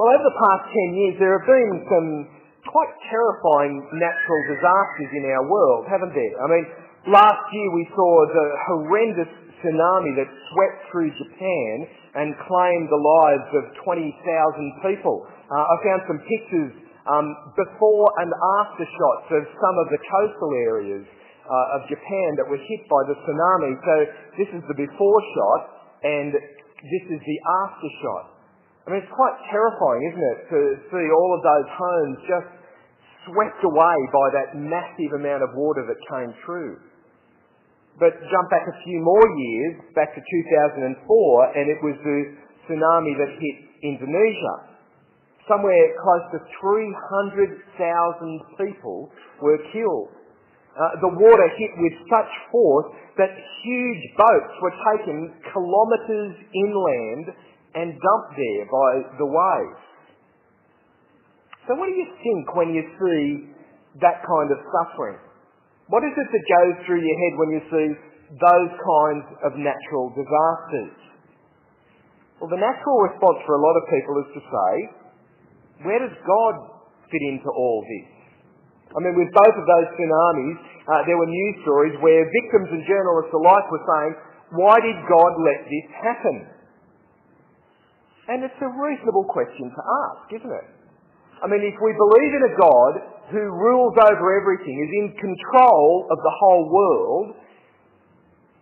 Well, over the past 10 years, there have been some quite terrifying natural disasters in our world, haven't there? I mean, last year we saw the horrendous tsunami that swept through Japan and claimed the lives of 20,000 people. Uh, I found some pictures um, before and after shots of some of the coastal areas uh, of Japan that were hit by the tsunami. So this is the before shot and this is the after shot. I mean, it's quite terrifying, isn't it, to see all of those homes just swept away by that massive amount of water that came through. But jump back a few more years, back to 2004, and it was the tsunami that hit Indonesia. Somewhere close to 300,000 people were killed. Uh, the water hit with such force that huge boats were taken kilometres inland and dumped there by the waves. So what do you think when you see that kind of suffering? What is it that goes through your head when you see those kinds of natural disasters? Well, the natural response for a lot of people is to say, where does God fit into all this? I mean, with both of those tsunamis, uh, there were news stories where victims and journalists alike were saying, why did God let this happen? And it's a reasonable question to ask, isn't it? I mean, if we believe in a God who rules over everything, is in control of the whole world,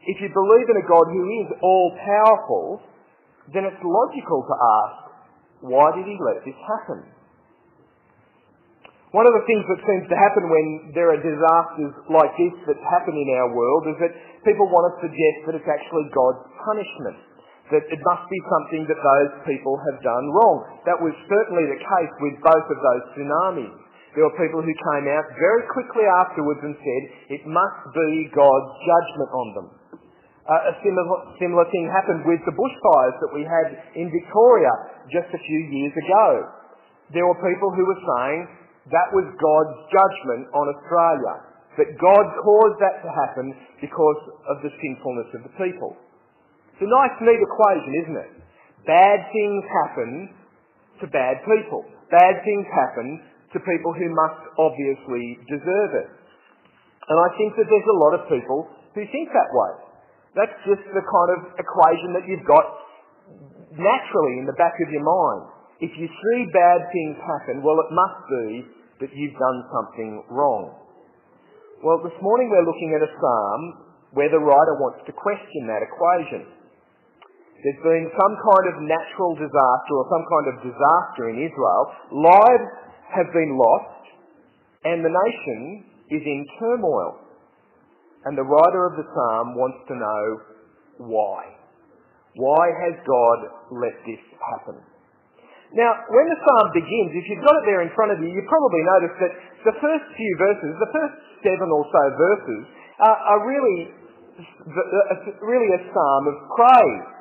if you believe in a God who is all powerful, then it's logical to ask, why did he let this happen? One of the things that seems to happen when there are disasters like this that happen in our world is that people want to suggest that it's actually God's punishment that it must be something that those people have done wrong. That was certainly the case with both of those tsunamis. There were people who came out very quickly afterwards and said it must be God's judgment on them. Uh, a similar, similar thing happened with the bushfires that we had in Victoria just a few years ago. There were people who were saying that was God's judgment on Australia, that God caused that to happen because of the sinfulness of the people. It's a nice neat equation, isn't it? Bad things happen to bad people. Bad things happen to people who must obviously deserve it. And I think that there's a lot of people who think that way. That's just the kind of equation that you've got naturally in the back of your mind. If you see bad things happen, well, it must be that you've done something wrong. Well, this morning we're looking at a psalm where the writer wants to question that equation. There's been some kind of natural disaster or some kind of disaster in Israel. Lives have been lost and the nation is in turmoil. And the writer of the psalm wants to know why. Why has God let this happen? Now, when the psalm begins, if you've got it there in front of you, you probably notice that the first few verses, the first seven or so verses, are, are really, really a psalm of praise.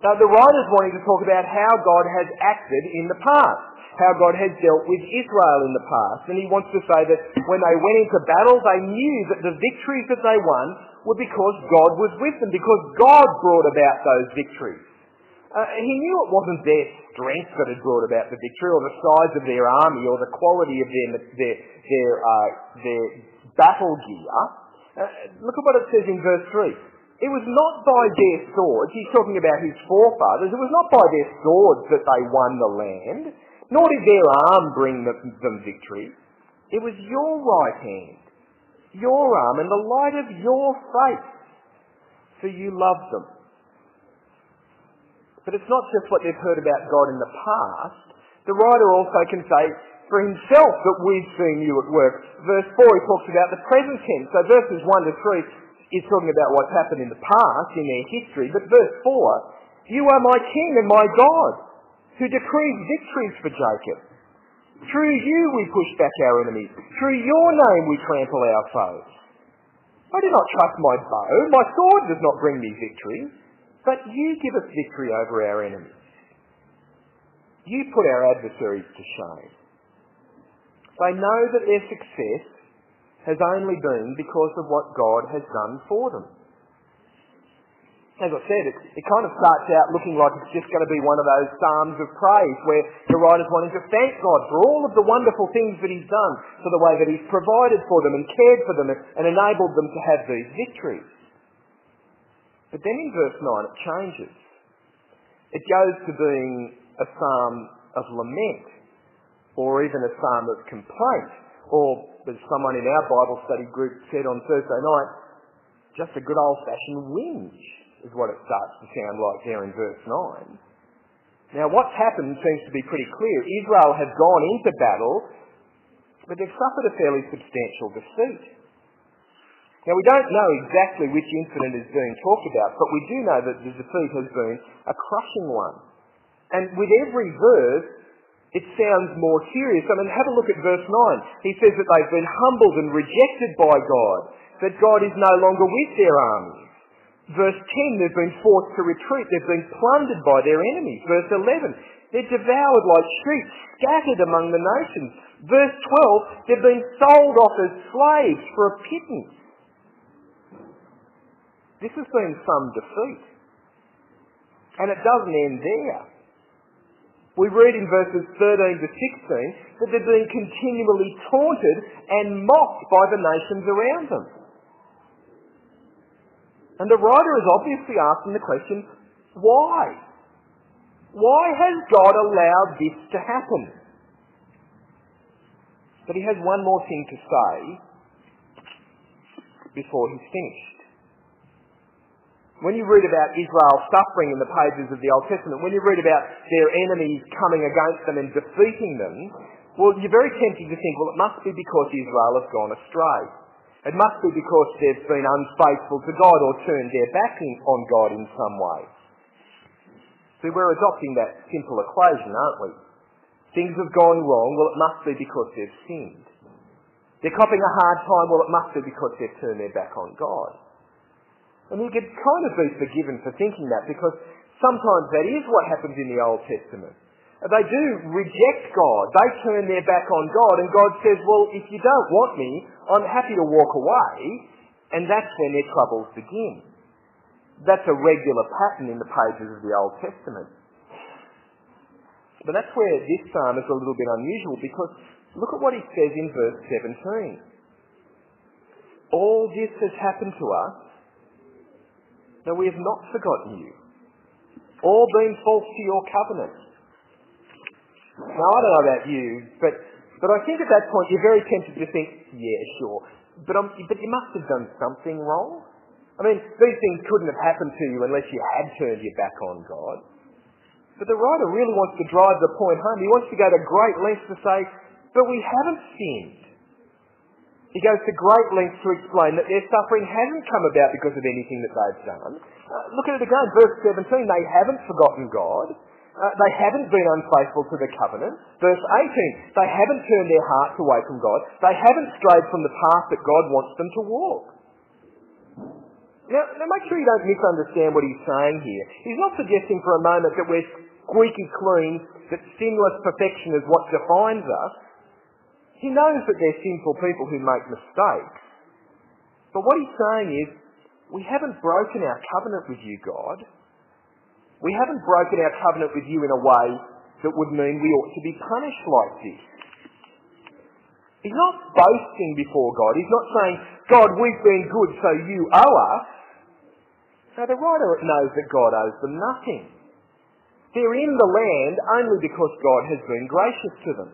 Now, the writer's wanting to talk about how God has acted in the past, how God has dealt with Israel in the past. And he wants to say that when they went into battle, they knew that the victories that they won were because God was with them, because God brought about those victories. Uh, he knew it wasn't their strength that had brought about the victory, or the size of their army, or the quality of their their their, uh, their battle gear. Uh, look at what it says in verse three. It was not by their swords, he's talking about his forefathers, it was not by their swords that they won the land, nor did their arm bring them victory. It was your right hand, your arm, and the light of your face, for you loved them. But it's not just what they've heard about God in the past. The writer also can say for himself that we've seen you at work. Verse 4, he talks about the present tense. So verses 1 to 3 is talking about what's happened in the past, in their history. But verse 4, You are my king and my God, who decrees victories for Jacob. Through you we push back our enemies. Through your name we trample our foes. I do not trust my bow. My sword does not bring me victory. But you give us victory over our enemies. You put our adversaries to shame. They know that their success has only been because of what God has done for them. as I said, it, it kind of starts out looking like it's just going to be one of those psalms of praise where the writer's wanting to thank God for all of the wonderful things that he's done, for the way that he's provided for them and cared for them and, and enabled them to have these victories. But then in verse 9 it changes. It goes to being a psalm of lament, or even a psalm of complaint, or as someone in our Bible study group said on Thursday night, just a good old-fashioned whinge is what it starts to sound like there in verse 9. Now what's happened seems to be pretty clear. Israel has gone into battle, but they've suffered a fairly substantial defeat. Now we don't know exactly which incident is being talked about, but we do know that the defeat has been a crushing one. And with every verse, it sounds more serious. I mean, have a look at verse 9. He says that they've been humbled and rejected by God, that God is no longer with their armies. Verse 10, they've been forced to retreat. They've been plundered by their enemies. Verse 11, they're devoured like sheep, scattered among the nations. Verse 12, they've been sold off as slaves for a pittance. This has been some defeat. And it doesn't end there. We read in verses 13 to 16 that they're being continually taunted and mocked by the nations around them. And the writer is obviously asking the question, why? Why has God allowed this to happen? But he has one more thing to say before he's finished. When you read about Israel's suffering in the pages of the Old Testament, when you read about their enemies coming against them and defeating them, well, you're very tempted to think, well, it must be because Israel has gone astray. It must be because they've been unfaithful to God or turned their back on God in some way. See, we're adopting that simple equation, aren't we? Things have gone wrong, well, it must be because they've sinned. They're copping a hard time, well, it must be because they've turned their back on God. And you could kind of be forgiven for thinking that because sometimes that is what happens in the Old Testament. They do reject God. They turn their back on God and God says, well, if you don't want me, I'm happy to walk away. And that's when their troubles begin. That's a regular pattern in the pages of the Old Testament. But that's where this psalm is a little bit unusual because look at what he says in verse 17. All this has happened to us, though we have not forgotten you. All been false to your covenant. Now, I don't know about you, but, but I think at that point you're very tempted to think, yeah, sure, but, um, but you must have done something wrong. I mean, these things couldn't have happened to you unless you had turned your back on God. But the writer really wants to drive the point home. He wants to go to great lengths to say, but we haven't sinned. He goes to great lengths to explain that their suffering hasn't come about because of anything that they've done. Uh, look at it again, verse 17, they haven't forgotten God. Uh, they haven't been unfaithful to the covenant. Verse 18, they haven't turned their hearts away from God. They haven't strayed from the path that God wants them to walk. Now, now make sure you don't misunderstand what he's saying here. He's not suggesting for a moment that we're squeaky clean, that sinless perfection is what defines us. He knows that they're sinful people who make mistakes. But what he's saying is, we haven't broken our covenant with you, God. We haven't broken our covenant with you in a way that would mean we ought to be punished like this. He's not boasting before God. He's not saying, God, we've been good, so you owe us. No, the writer knows that God owes them nothing. They're in the land only because God has been gracious to them.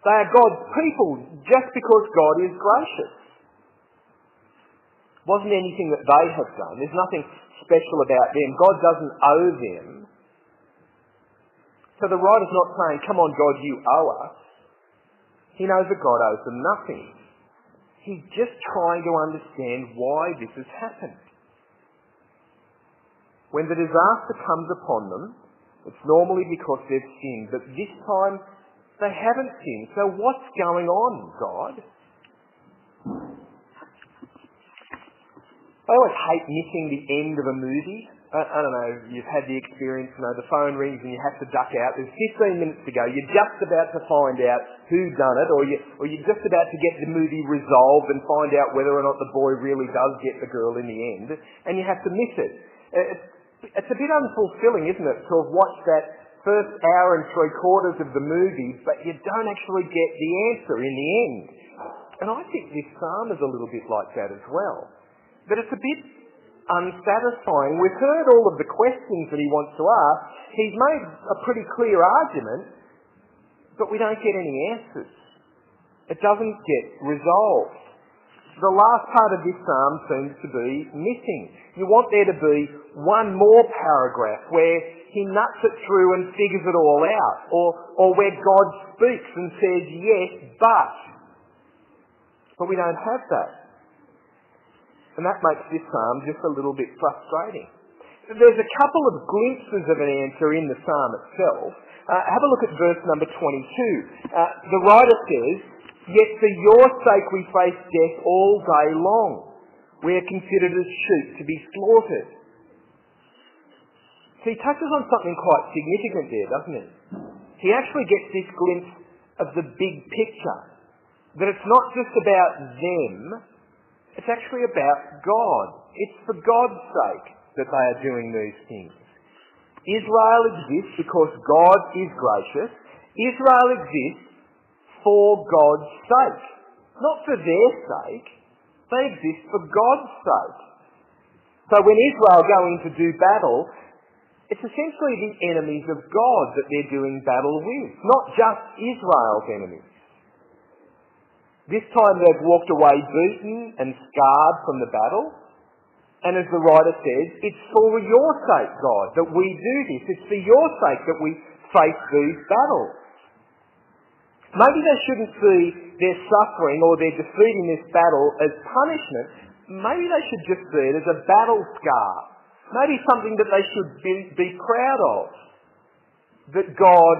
They are God's people just because God is gracious. Wasn't anything that they have done. There's nothing special about them. God doesn't owe them. So the writer's not saying, come on God, you owe us. He knows that God owes them nothing. He's just trying to understand why this has happened. When the disaster comes upon them, it's normally because they've sinned, but this time they haven't sinned. So what's going on, God? Oh, I always hate missing the end of a movie. I, I don't know, you've had the experience, you know, the phone rings and you have to duck out. There's 15 minutes to go. You're just about to find out who done it or, you, or you're just about to get the movie resolved and find out whether or not the boy really does get the girl in the end. And you have to miss it. It's, it's a bit unfulfilling, isn't it, to have watched that first hour and three quarters of the movie, but you don't actually get the answer in the end. And I think this psalm is a little bit like that as well. That it's a bit unsatisfying. We've heard all of the questions that he wants to ask. He's made a pretty clear argument, but we don't get any answers. It doesn't get resolved. The last part of this psalm seems to be missing. You want there to be one more paragraph where he nuts it through and figures it all out, or, or where God speaks and says, yes, but. But we don't have that. And that makes this psalm just a little bit frustrating. There's a couple of glimpses of an answer in the psalm itself. Uh, have a look at verse number 22. Uh, the writer says, Yet for your sake we face death all day long. We are considered as sheep to be slaughtered. So he touches on something quite significant there, doesn't he? He actually gets this glimpse of the big picture. That it's not just about them, it's actually about God. It's for God's sake that they are doing these things. Israel exists because God is gracious. Israel exists for God's sake. Not for their sake. They exist for God's sake. So when Israel go in to do battle, it's essentially the enemies of God that they're doing battle with, not just Israel's enemies. This time they've walked away beaten and scarred from the battle. And as the writer says, it's for your sake, God, that we do this. It's for your sake that we face these battles. Maybe they shouldn't see their suffering or their defeat in this battle as punishment. Maybe they should just see it as a battle scar. Maybe something that they should be, be proud of. That God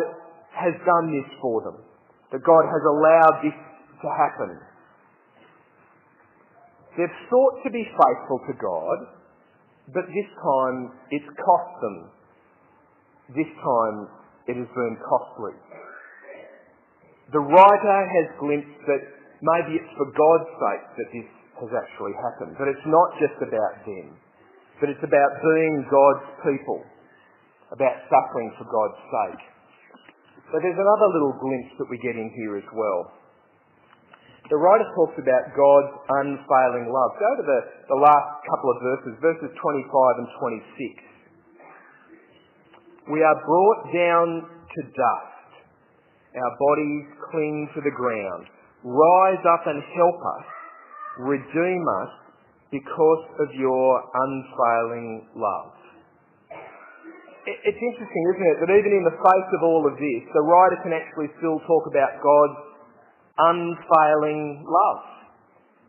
has done this for them. That God has allowed this to happen. They've sought to be faithful to God, but this time it's cost them. This time it has been costly. The writer has glimpsed that maybe it's for God's sake that this has actually happened, but it's not just about them, but it's about being God's people, about suffering for God's sake. But there's another little glimpse that we get in here as well. The writer talks about God's unfailing love. Go to the, the last couple of verses, verses 25 and 26. We are brought down to dust. Our bodies cling to the ground. Rise up and help us. Redeem us because of your unfailing love. It's interesting, isn't it, that even in the face of all of this, the writer can actually still talk about God's unfailing love.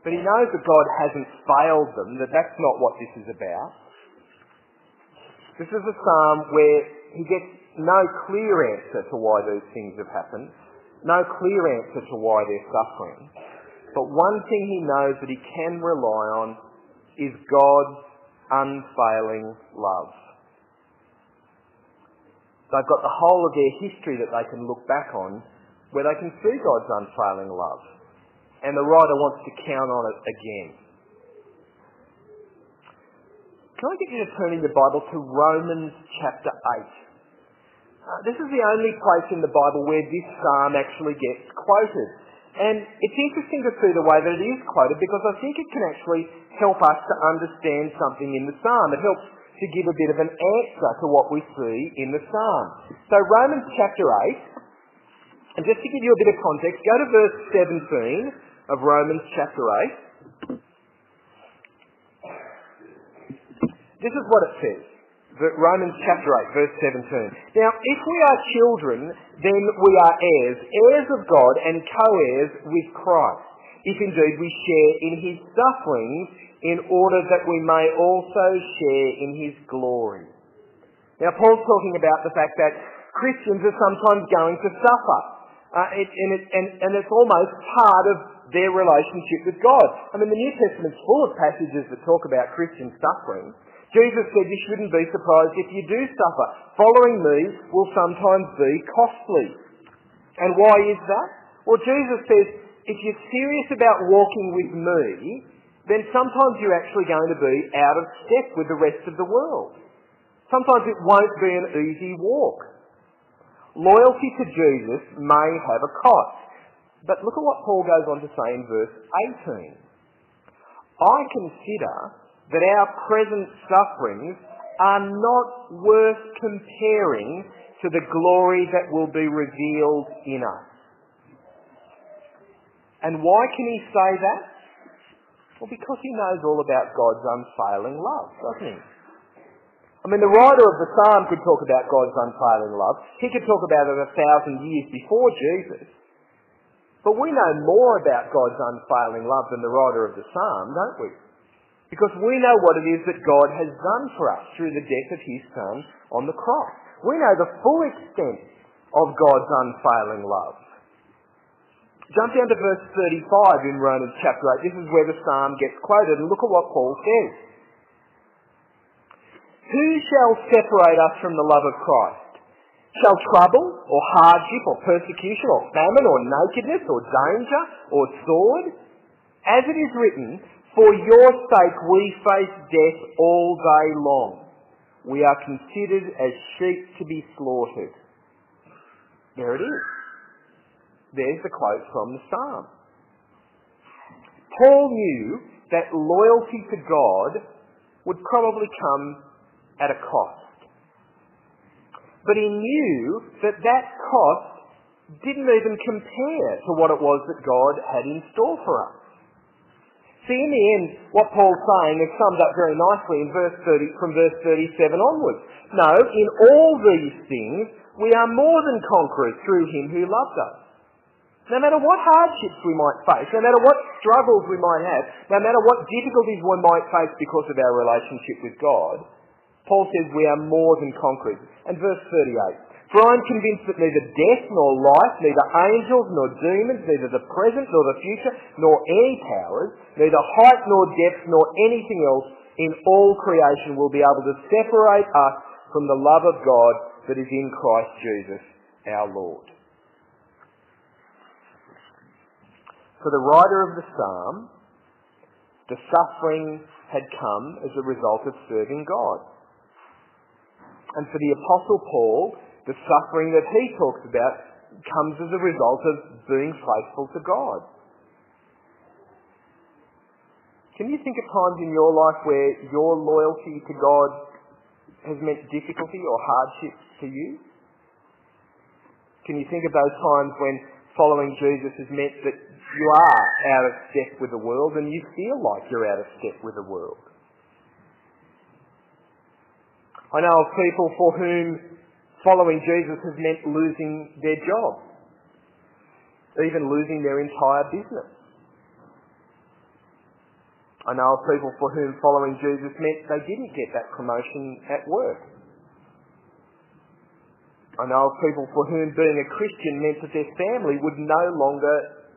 But he knows that God hasn't failed them, that that's not what this is about. This is a psalm where he gets no clear answer to why these things have happened, no clear answer to why they're suffering. But one thing he knows that he can rely on is God's unfailing love. They've got the whole of their history that they can look back on where they can see God's unfailing love. And the writer wants to count on it again. Can I get you to turn in your Bible to Romans chapter 8? Uh, this is the only place in the Bible where this psalm actually gets quoted. And it's interesting to see the way that it is quoted because I think it can actually help us to understand something in the psalm. It helps to give a bit of an answer to what we see in the psalm. So Romans chapter 8, and just to give you a bit of context, go to verse 17 of Romans chapter 8. This is what it says. Romans chapter 8, verse 17. Now, if we are children, then we are heirs, heirs of God and co-heirs with Christ, if indeed we share in his sufferings, in order that we may also share in his glory. Now, Paul's talking about the fact that Christians are sometimes going to suffer. Uh, it, and, it, and, and it's almost part of their relationship with God. I mean, the New Testament's full of passages that talk about Christian suffering. Jesus said you shouldn't be surprised if you do suffer. Following me will sometimes be costly. And why is that? Well, Jesus says, if you're serious about walking with me, then sometimes you're actually going to be out of step with the rest of the world. Sometimes it won't be an easy walk. Loyalty to Jesus may have a cost. But look at what Paul goes on to say in verse 18. I consider that our present sufferings are not worth comparing to the glory that will be revealed in us. And why can he say that? Well, because he knows all about God's unfailing love, doesn't he? I mean, the writer of the psalm could talk about God's unfailing love. He could talk about it a thousand years before Jesus. But we know more about God's unfailing love than the writer of the psalm, don't we? Because we know what it is that God has done for us through the death of his Son on the cross. We know the full extent of God's unfailing love. Jump down to verse 35 in Romans chapter 8. This is where the psalm gets quoted, and look at what Paul says. Who shall separate us from the love of Christ? Shall trouble, or hardship, or persecution, or famine, or nakedness, or danger, or sword? As it is written, For your sake we face death all day long. We are considered as sheep to be slaughtered. There it is. There's the quote from the psalm. Paul knew that loyalty to God would probably come at a cost. But he knew that that cost didn't even compare to what it was that God had in store for us. See, in the end, what Paul's saying is summed up very nicely in verse 30, from verse 37 onwards. No, in all these things, we are more than conquerors through him who loved us. No matter what hardships we might face, no matter what struggles we might have, no matter what difficulties we might face because of our relationship with God, Paul says we are more than conquerors. And verse 38, For I am convinced that neither death nor life, neither angels nor demons, neither the present nor the future, nor any powers, neither height nor depth nor anything else in all creation will be able to separate us from the love of God that is in Christ Jesus our Lord. For the writer of the psalm, the suffering had come as a result of serving God. And for the apostle Paul, the suffering that he talks about comes as a result of being faithful to God. Can you think of times in your life where your loyalty to God has meant difficulty or hardship to you? Can you think of those times when following Jesus has meant that you are out of step with the world and you feel like you're out of step with the world. I know of people for whom following Jesus has meant losing their job, even losing their entire business. I know of people for whom following Jesus meant they didn't get that promotion at work. I know of people for whom being a Christian meant that their family would no longer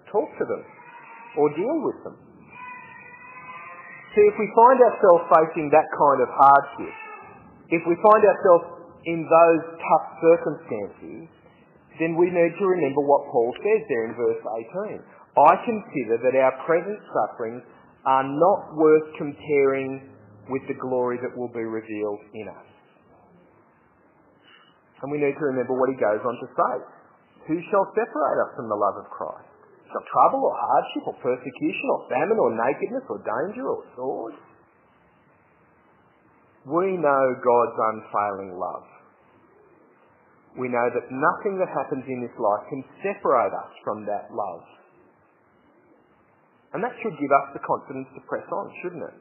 talk to them or deal with them. See, if we find ourselves facing that kind of hardship, if we find ourselves in those tough circumstances, then we need to remember what Paul says there in verse 18. I consider that our present sufferings are not worth comparing with the glory that will be revealed in us. And we need to remember what he goes on to say. Who shall separate us from the love of Christ? Shall trouble or hardship or persecution or famine or nakedness or danger or sword? We know God's unfailing love. We know that nothing that happens in this life can separate us from that love. And that should give us the confidence to press on, shouldn't it?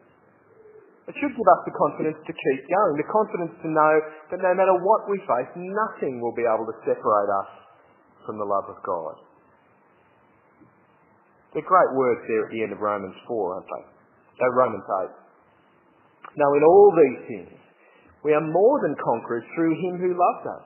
It should give us the confidence to keep going, the confidence to know that no matter what we face, nothing will be able to separate us from the love of God. They're great words there at the end of Romans 4, aren't they? So Romans 8. Now in all these things, we are more than conquerors through him who loved us.